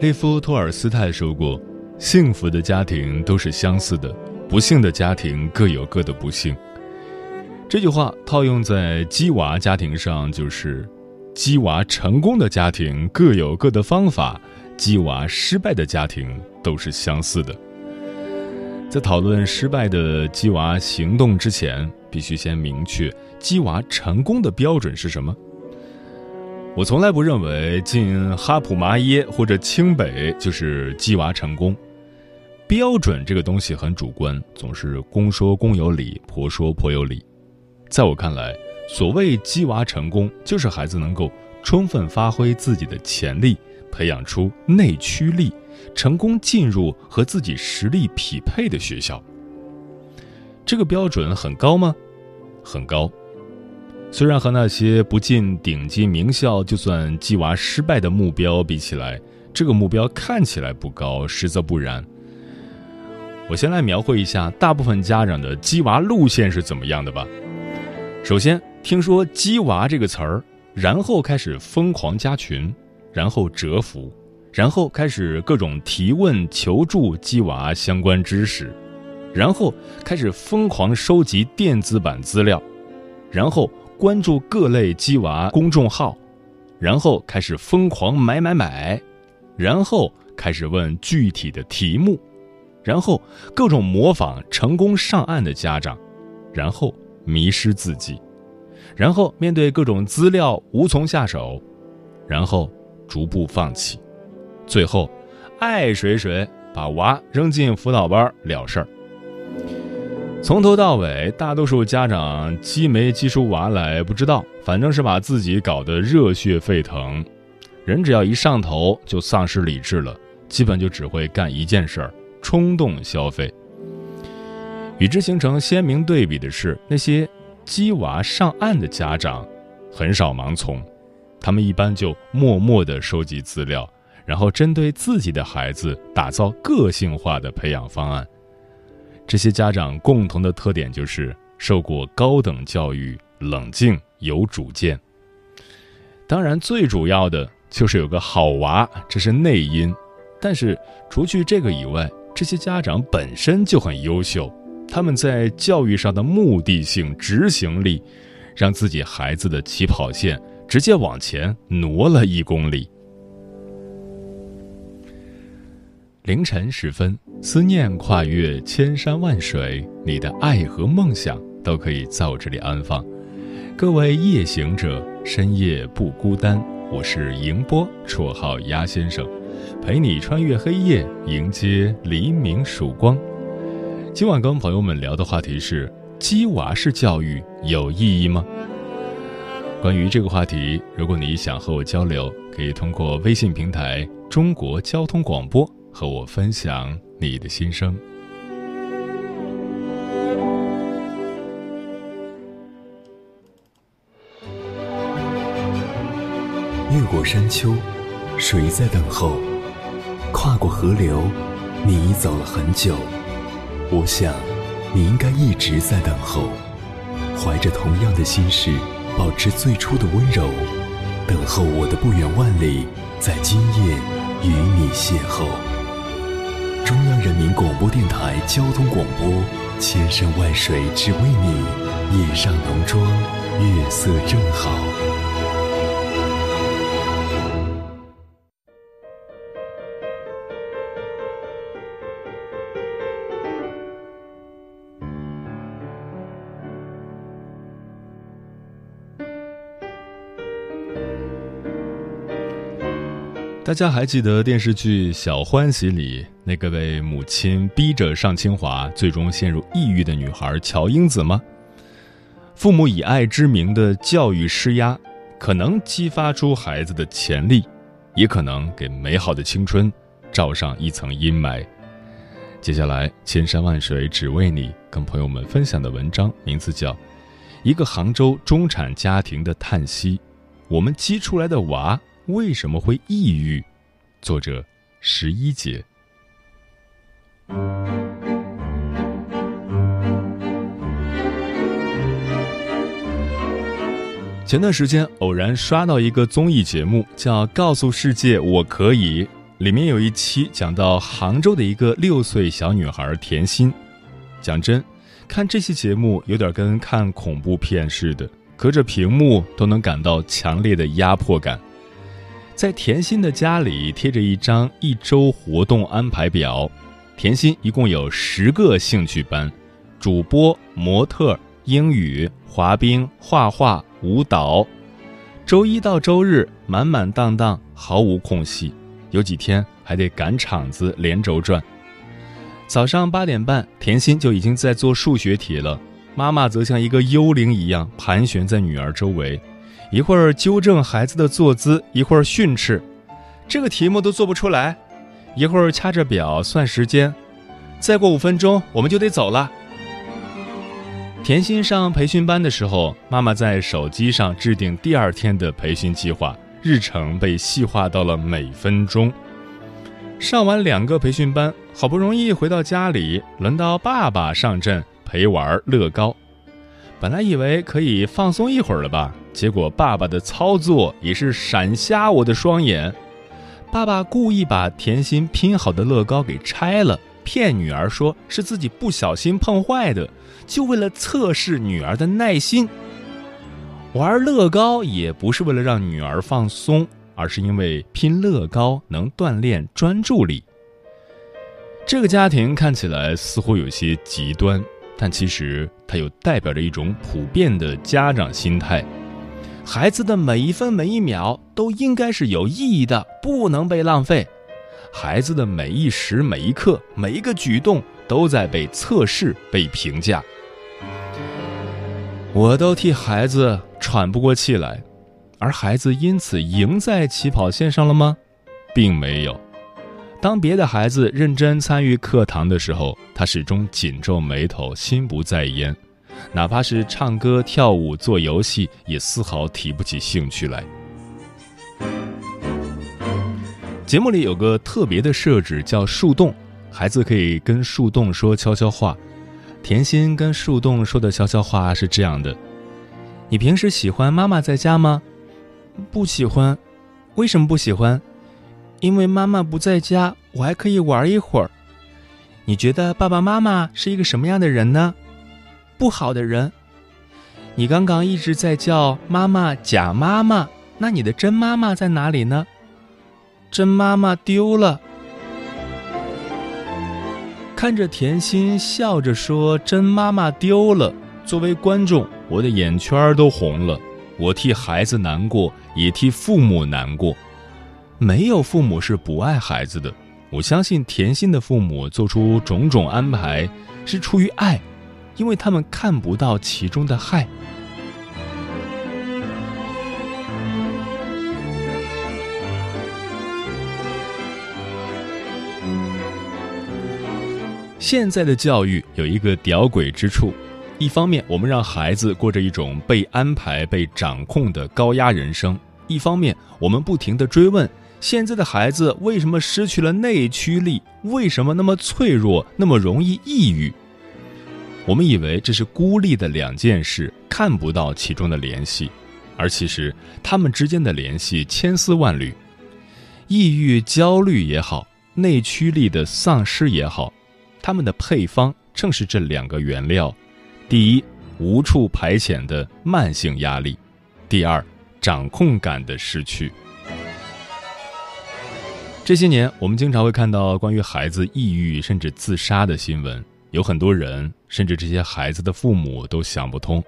列夫·托尔斯泰说过：“幸福的家庭都是相似的，不幸的家庭各有各的不幸。”这句话套用在鸡娃家庭上，就是：“鸡娃成功的家庭各有各的方法，鸡娃失败的家庭都是相似的。”在讨论失败的鸡娃行动之前，必须先明确鸡娃成功的标准是什么。我从来不认为进哈普麻耶或者清北就是鸡娃成功。标准这个东西很主观，总是公说公有理，婆说婆有理。在我看来，所谓鸡娃成功，就是孩子能够充分发挥自己的潜力，培养出内驱力，成功进入和自己实力匹配的学校。这个标准很高吗？很高。虽然和那些不进顶级名校就算鸡娃失败的目标比起来，这个目标看起来不高，实则不然。我先来描绘一下大部分家长的鸡娃路线是怎么样的吧。首先，听说“鸡娃”这个词儿，然后开始疯狂加群，然后折服，然后开始各种提问求助鸡娃相关知识，然后开始疯狂收集电子版资料，然后。关注各类鸡娃公众号，然后开始疯狂买买买，然后开始问具体的题目，然后各种模仿成功上岸的家长，然后迷失自己，然后面对各种资料无从下手，然后逐步放弃，最后爱谁谁把娃扔进辅导班了事儿。从头到尾，大多数家长激没激出娃来不知道，反正是把自己搞得热血沸腾。人只要一上头，就丧失理智了，基本就只会干一件事儿：冲动消费。与之形成鲜明对比的是，那些鸡娃上岸的家长，很少盲从，他们一般就默默地收集资料，然后针对自己的孩子打造个性化的培养方案。这些家长共同的特点就是受过高等教育，冷静有主见。当然，最主要的就是有个好娃，这是内因。但是，除去这个以外，这些家长本身就很优秀，他们在教育上的目的性、执行力，让自己孩子的起跑线直接往前挪了一公里。凌晨时分，思念跨越千山万水，你的爱和梦想都可以在我这里安放。各位夜行者，深夜不孤单。我是迎波，绰号鸭先生，陪你穿越黑夜，迎接黎明曙光。今晚跟朋友们聊的话题是：鸡娃式教育有意义吗？关于这个话题，如果你想和我交流，可以通过微信平台“中国交通广播”。和我分享你的心声。越过山丘，谁在等候？跨过河流，你走了很久。我想，你应该一直在等候，怀着同样的心事，保持最初的温柔，等候我的不远万里，在今夜与你邂逅。人民广播电台交通广播，千山万水只为你，夜上浓妆，月色正好。大家还记得电视剧《小欢喜》里那个被母亲逼着上清华，最终陷入抑郁的女孩乔英子吗？父母以爱之名的教育施压，可能激发出孩子的潜力，也可能给美好的青春罩上一层阴霾。接下来，千山万水只为你，跟朋友们分享的文章名字叫《一个杭州中产家庭的叹息》，我们激出来的娃。为什么会抑郁？作者十一节。前段时间偶然刷到一个综艺节目，叫《告诉世界我可以》，里面有一期讲到杭州的一个六岁小女孩甜心。讲真，看这期节目有点跟看恐怖片似的，隔着屏幕都能感到强烈的压迫感。在甜心的家里贴着一张一周活动安排表，甜心一共有十个兴趣班：主播、模特、英语、滑冰、画画、舞蹈。周一到周日满满当当，毫无空隙，有几天还得赶场子连轴转。早上八点半，甜心就已经在做数学题了，妈妈则像一个幽灵一样盘旋在女儿周围。一会儿纠正孩子的坐姿，一会儿训斥，这个题目都做不出来；一会儿掐着表算时间，再过五分钟我们就得走了。甜心上培训班的时候，妈妈在手机上制定第二天的培训计划，日程被细化到了每分钟。上完两个培训班，好不容易回到家里，轮到爸爸上阵陪玩乐高。本来以为可以放松一会儿了吧。结果，爸爸的操作也是闪瞎我的双眼。爸爸故意把甜心拼好的乐高给拆了，骗女儿说是自己不小心碰坏的，就为了测试女儿的耐心。玩乐高也不是为了让女儿放松，而是因为拼乐高能锻炼专注力。这个家庭看起来似乎有些极端，但其实它又代表着一种普遍的家长心态。孩子的每一分每一秒都应该是有意义的，不能被浪费。孩子的每一时每一刻，每一个举动都在被测试、被评价。我都替孩子喘不过气来，而孩子因此赢在起跑线上了吗？并没有。当别的孩子认真参与课堂的时候，他始终紧皱眉头，心不在焉。哪怕是唱歌、跳舞、做游戏，也丝毫提不起兴趣来。节目里有个特别的设置，叫树洞，孩子可以跟树洞说悄悄话。甜心跟树洞说的悄悄话是这样的：“你平时喜欢妈妈在家吗？”“不喜欢。”“为什么不喜欢？”“因为妈妈不在家，我还可以玩一会儿。”“你觉得爸爸妈妈是一个什么样的人呢？”不好的人，你刚刚一直在叫妈妈假妈妈，那你的真妈妈在哪里呢？真妈妈丢了。看着甜心笑着说真妈妈丢了，作为观众，我的眼圈都红了。我替孩子难过，也替父母难过。没有父母是不爱孩子的。我相信甜心的父母做出种种安排，是出于爱。因为他们看不到其中的害。现在的教育有一个屌诡之处，一方面我们让孩子过着一种被安排、被掌控的高压人生，一方面我们不停的追问：现在的孩子为什么失去了内驱力？为什么那么脆弱？那么容易抑郁？我们以为这是孤立的两件事，看不到其中的联系，而其实他们之间的联系千丝万缕。抑郁、焦虑也好，内驱力的丧失也好，他们的配方正是这两个原料：第一，无处排遣的慢性压力；第二，掌控感的失去。这些年，我们经常会看到关于孩子抑郁甚至自杀的新闻，有很多人，甚至这些孩子的父母都想不通：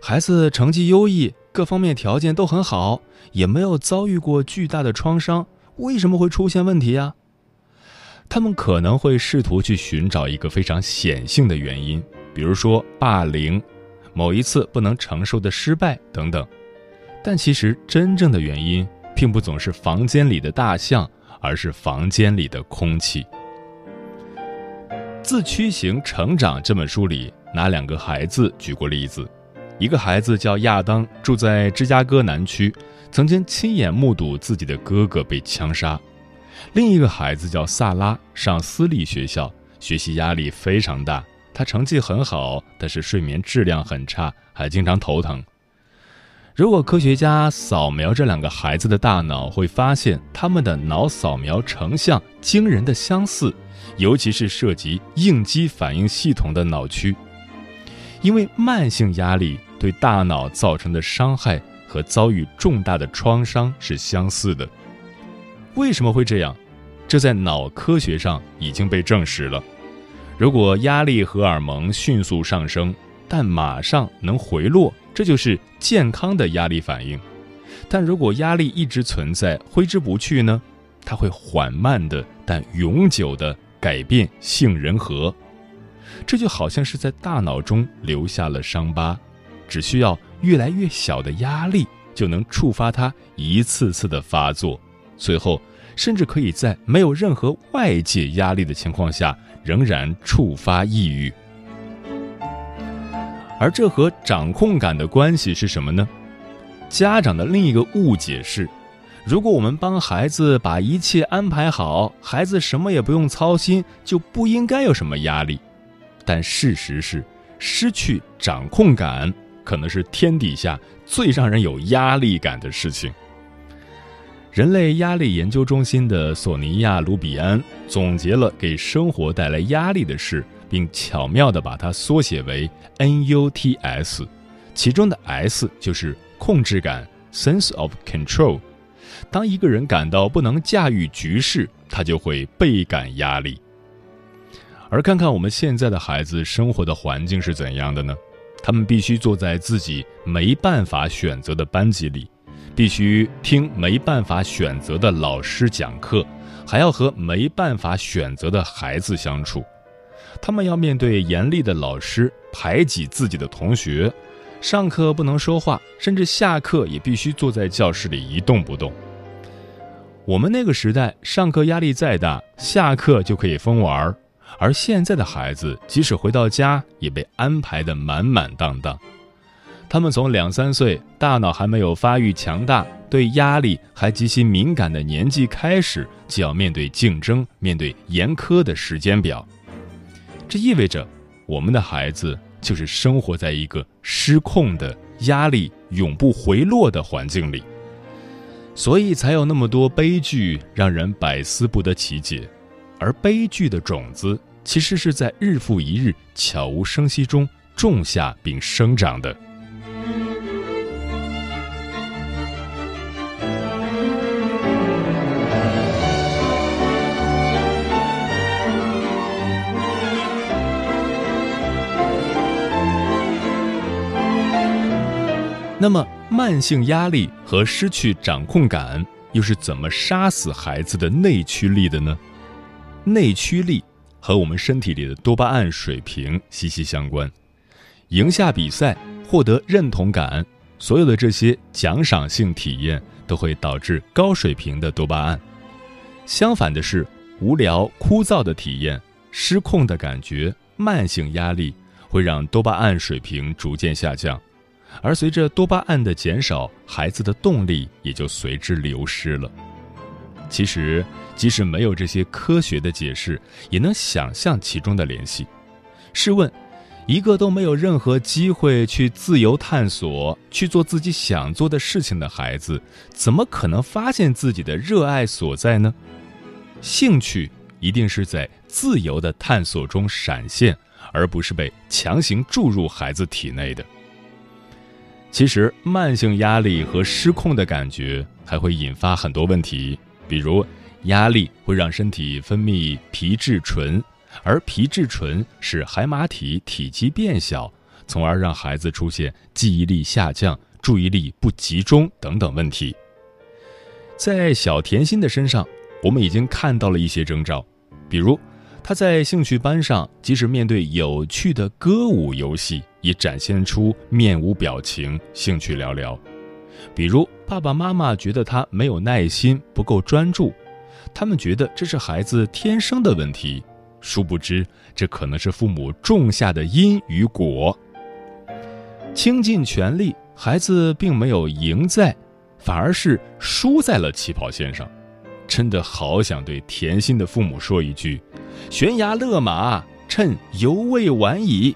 孩子成绩优异，各方面条件都很好，也没有遭遇过巨大的创伤，为什么会出现问题呀？他们可能会试图去寻找一个非常显性的原因，比如说霸凌、某一次不能承受的失败等等，但其实真正的原因并不总是房间里的大象。而是房间里的空气。《自驱型成长》这本书里拿两个孩子举过例子，一个孩子叫亚当，住在芝加哥南区，曾经亲眼目睹自己的哥哥被枪杀；另一个孩子叫萨拉，上私立学校，学习压力非常大，他成绩很好，但是睡眠质量很差，还经常头疼。如果科学家扫描这两个孩子的大脑，会发现他们的脑扫描成像惊人的相似，尤其是涉及应激反应系统的脑区。因为慢性压力对大脑造成的伤害和遭遇重大的创伤是相似的。为什么会这样？这在脑科学上已经被证实了。如果压力荷尔蒙迅速上升，但马上能回落。这就是健康的压力反应，但如果压力一直存在、挥之不去呢？它会缓慢的但永久的改变杏仁核，这就好像是在大脑中留下了伤疤，只需要越来越小的压力就能触发它一次次的发作，最后甚至可以在没有任何外界压力的情况下仍然触发抑郁。而这和掌控感的关系是什么呢？家长的另一个误解是，如果我们帮孩子把一切安排好，孩子什么也不用操心，就不应该有什么压力。但事实是，失去掌控感可能是天底下最让人有压力感的事情。人类压力研究中心的索尼娅·卢比安总结了给生活带来压力的事。并巧妙地把它缩写为 NUTS，其中的 S 就是控制感 （sense of control）。当一个人感到不能驾驭局势，他就会倍感压力。而看看我们现在的孩子生活的环境是怎样的呢？他们必须坐在自己没办法选择的班级里，必须听没办法选择的老师讲课，还要和没办法选择的孩子相处。他们要面对严厉的老师排挤自己的同学，上课不能说话，甚至下课也必须坐在教室里一动不动。我们那个时代，上课压力再大，下课就可以疯玩而现在的孩子，即使回到家，也被安排的满满当当。他们从两三岁，大脑还没有发育强大，对压力还极其敏感的年纪开始，就要面对竞争，面对严苛的时间表。这意味着，我们的孩子就是生活在一个失控的压力永不回落的环境里，所以才有那么多悲剧，让人百思不得其解。而悲剧的种子，其实是在日复一日、悄无声息中种下并生长的。那么，慢性压力和失去掌控感又是怎么杀死孩子的内驱力的呢？内驱力和我们身体里的多巴胺水平息息相关。赢下比赛、获得认同感，所有的这些奖赏性体验都会导致高水平的多巴胺。相反的是，无聊枯燥的体验、失控的感觉、慢性压力会让多巴胺水平逐渐下降。而随着多巴胺的减少，孩子的动力也就随之流失了。其实，即使没有这些科学的解释，也能想象其中的联系。试问，一个都没有任何机会去自由探索、去做自己想做的事情的孩子，怎么可能发现自己的热爱所在呢？兴趣一定是在自由的探索中闪现，而不是被强行注入孩子体内的。其实，慢性压力和失控的感觉还会引发很多问题，比如压力会让身体分泌皮质醇，而皮质醇使海马体体积变小，从而让孩子出现记忆力下降、注意力不集中等等问题。在小甜心的身上，我们已经看到了一些征兆，比如。他在兴趣班上，即使面对有趣的歌舞游戏，也展现出面无表情、兴趣寥寥。比如，爸爸妈妈觉得他没有耐心、不够专注，他们觉得这是孩子天生的问题，殊不知这可能是父母种下的因与果。倾尽全力，孩子并没有赢在，反而是输在了起跑线上。真的好想对甜心的父母说一句。悬崖勒马，趁犹未晚矣。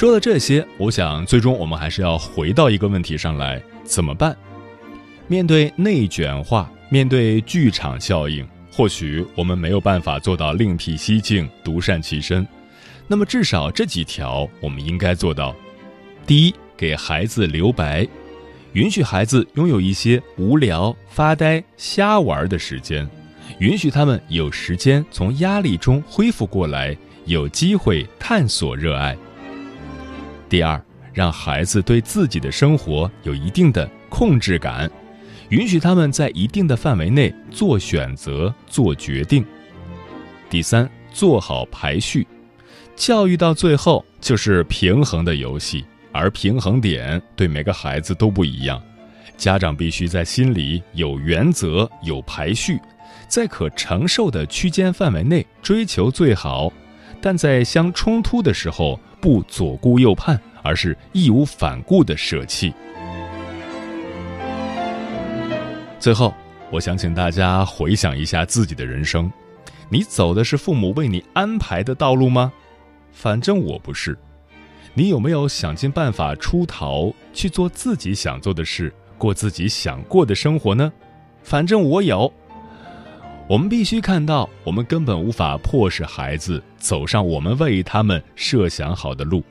说了这些，我想最终我们还是要回到一个问题上来：怎么办？面对内卷化，面对剧场效应，或许我们没有办法做到另辟蹊径、独善其身。那么至少这几条我们应该做到：第一，给孩子留白，允许孩子拥有一些无聊、发呆、瞎玩的时间，允许他们有时间从压力中恢复过来，有机会探索热爱。第二，让孩子对自己的生活有一定的控制感，允许他们在一定的范围内做选择、做决定。第三，做好排序。教育到最后就是平衡的游戏，而平衡点对每个孩子都不一样。家长必须在心里有原则、有排序，在可承受的区间范围内追求最好，但在相冲突的时候不左顾右盼，而是义无反顾的舍弃。最后，我想请大家回想一下自己的人生：你走的是父母为你安排的道路吗？反正我不是，你有没有想尽办法出逃，去做自己想做的事，过自己想过的生活呢？反正我有。我们必须看到，我们根本无法迫使孩子走上我们为他们设想好的路，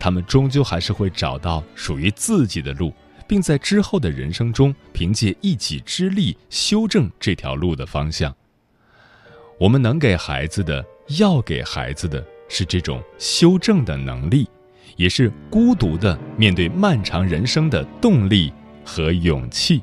他们终究还是会找到属于自己的路，并在之后的人生中凭借一己之力修正这条路的方向。我们能给孩子的，要给孩子的。是这种修正的能力，也是孤独的面对漫长人生的动力和勇气。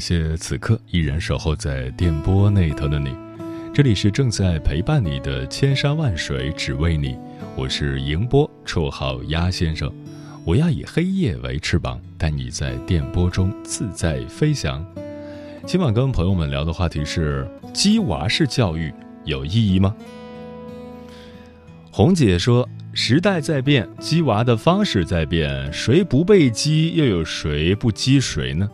谢此刻依然守候在电波那头的你，这里是正在陪伴你的千山万水只为你，我是迎波，绰号鸭先生，我要以黑夜为翅膀，带你在电波中自在飞翔。今晚跟朋友们聊的话题是：鸡娃式教育有意义吗？红姐说，时代在变，鸡娃的方式在变，谁不被鸡，又有谁不鸡谁呢？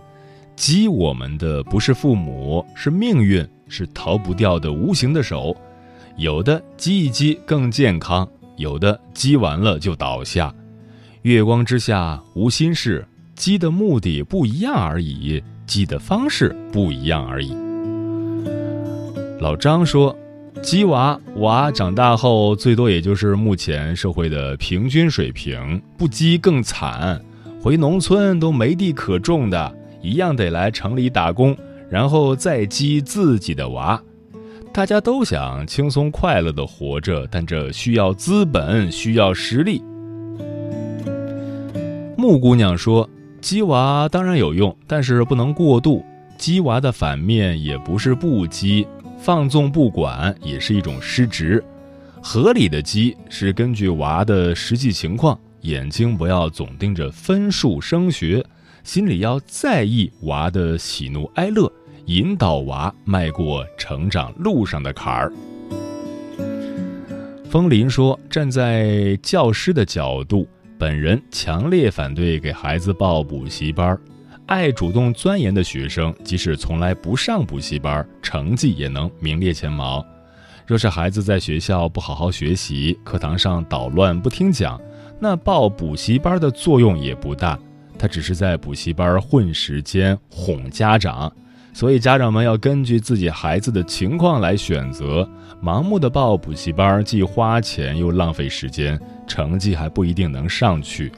激我们的不是父母，是命运，是逃不掉的无形的手。有的激一激更健康，有的激完了就倒下。月光之下无心事，激的目的不一样而已，激的方式不一样而已。老张说，鸡娃娃长大后最多也就是目前社会的平均水平，不激更惨，回农村都没地可种的。一样得来城里打工，然后再激自己的娃。大家都想轻松快乐的活着，但这需要资本，需要实力。木姑娘说：“鸡娃当然有用，但是不能过度。鸡娃的反面也不是不鸡，放纵不管也是一种失职。合理的鸡是根据娃的实际情况，眼睛不要总盯着分数升学，心里要在意娃的喜怒哀乐。”引导娃迈过成长路上的坎儿。风林说：“站在教师的角度，本人强烈反对给孩子报补习班。爱主动钻研的学生，即使从来不上补习班，成绩也能名列前茅。若是孩子在学校不好好学习，课堂上捣乱不听讲，那报补习班的作用也不大。他只是在补习班混时间，哄家长。”所以，家长们要根据自己孩子的情况来选择。盲目的报补习班，既花钱又浪费时间，成绩还不一定能上去。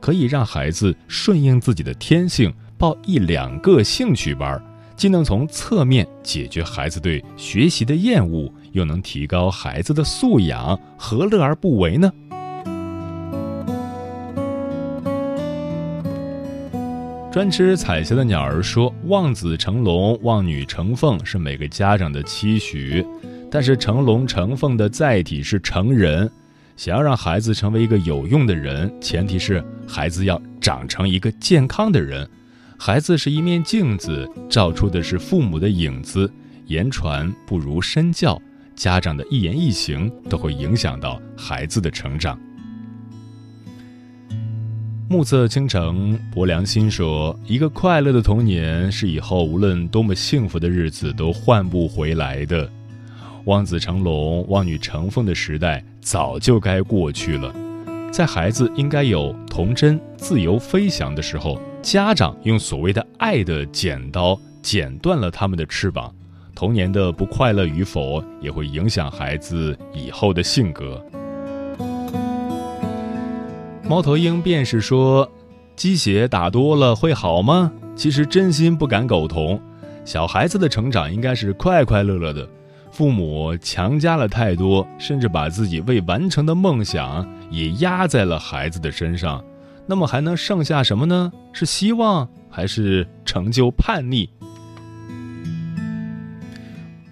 可以让孩子顺应自己的天性，报一两个兴趣班，既能从侧面解决孩子对学习的厌恶，又能提高孩子的素养，何乐而不为呢？专吃彩霞的鸟儿说：“望子成龙，望女成凤是每个家长的期许，但是成龙成凤的载体是成人。想要让孩子成为一个有用的人，前提是孩子要长成一个健康的人。孩子是一面镜子，照出的是父母的影子。言传不如身教，家长的一言一行都会影响到孩子的成长。”暮色倾城，薄良心说：“一个快乐的童年是以后无论多么幸福的日子都换不回来的。望子成龙、望女成凤的时代早就该过去了。在孩子应该有童真、自由飞翔的时候，家长用所谓的爱的剪刀剪断了他们的翅膀，童年的不快乐与否也会影响孩子以后的性格。”猫头鹰便是说：“鸡血打多了会好吗？”其实真心不敢苟同。小孩子的成长应该是快快乐乐的，父母强加了太多，甚至把自己未完成的梦想也压在了孩子的身上，那么还能剩下什么呢？是希望还是成就叛逆？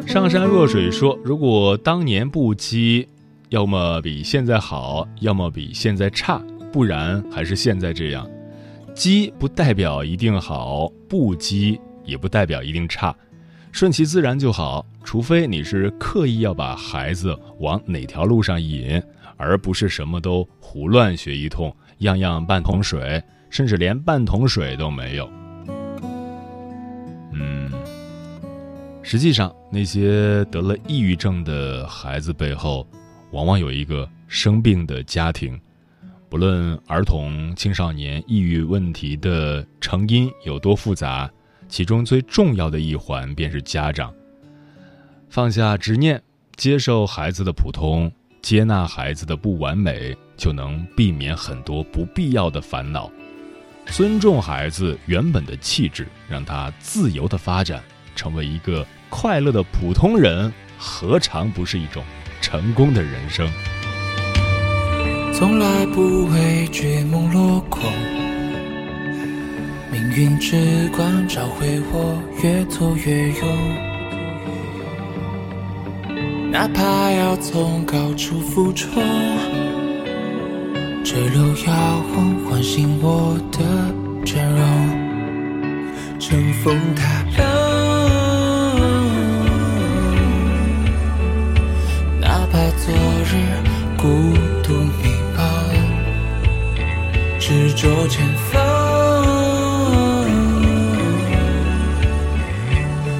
上山若水说：“如果当年不鸡，要么比现在好，要么比现在差。”不然还是现在这样，积不代表一定好，不积也不代表一定差，顺其自然就好。除非你是刻意要把孩子往哪条路上引，而不是什么都胡乱学一通，样样半桶水，甚至连半桶水都没有。嗯，实际上那些得了抑郁症的孩子背后，往往有一个生病的家庭。不论儿童、青少年抑郁问题的成因有多复杂，其中最重要的一环便是家长放下执念，接受孩子的普通，接纳孩子的不完美，就能避免很多不必要的烦恼。尊重孩子原本的气质，让他自由的发展，成为一个快乐的普通人，何尝不是一种成功的人生？从来不畏惧梦落空，命运之光照会我越挫越勇。哪怕要从高处俯冲，坠落摇晃唤醒我的真容，乘风踏浪。哪怕昨日孤独迷。执着前方，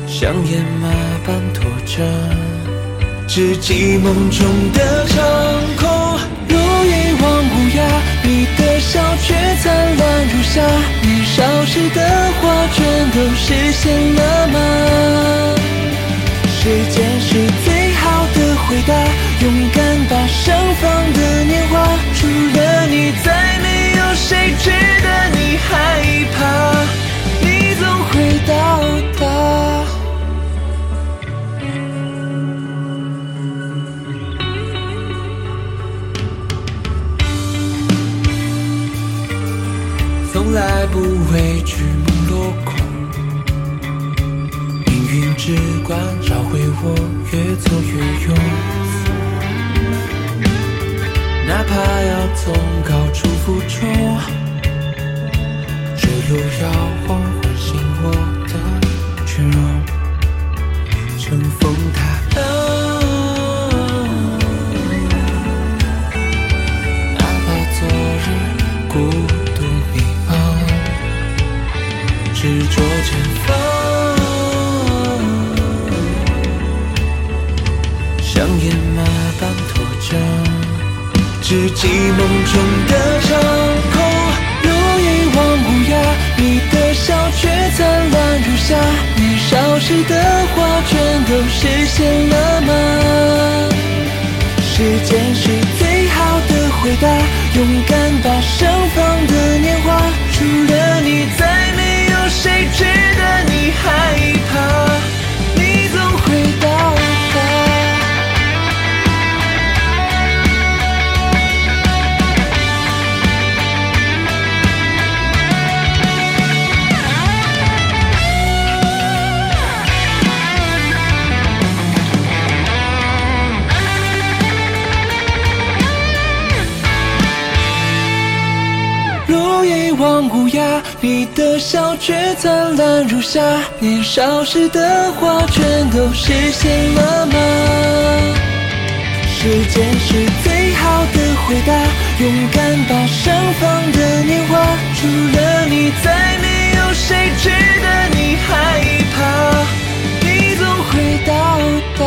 像野马般拖着，只记梦中的长空，如一望无涯。你的笑却灿烂如夏，年少时的话全都实现了吗？时间是最好的回答，勇敢管找回我，越挫越勇。哪怕要从高处俯冲，这路要我唤醒我的倦容，乘风踏浪。梦中你的笑却灿烂如夏。年少时的话，全都实现了吗？时间是最好的回答，勇敢把盛放的年华，除了你，再没有谁值得你害怕。你总会到达。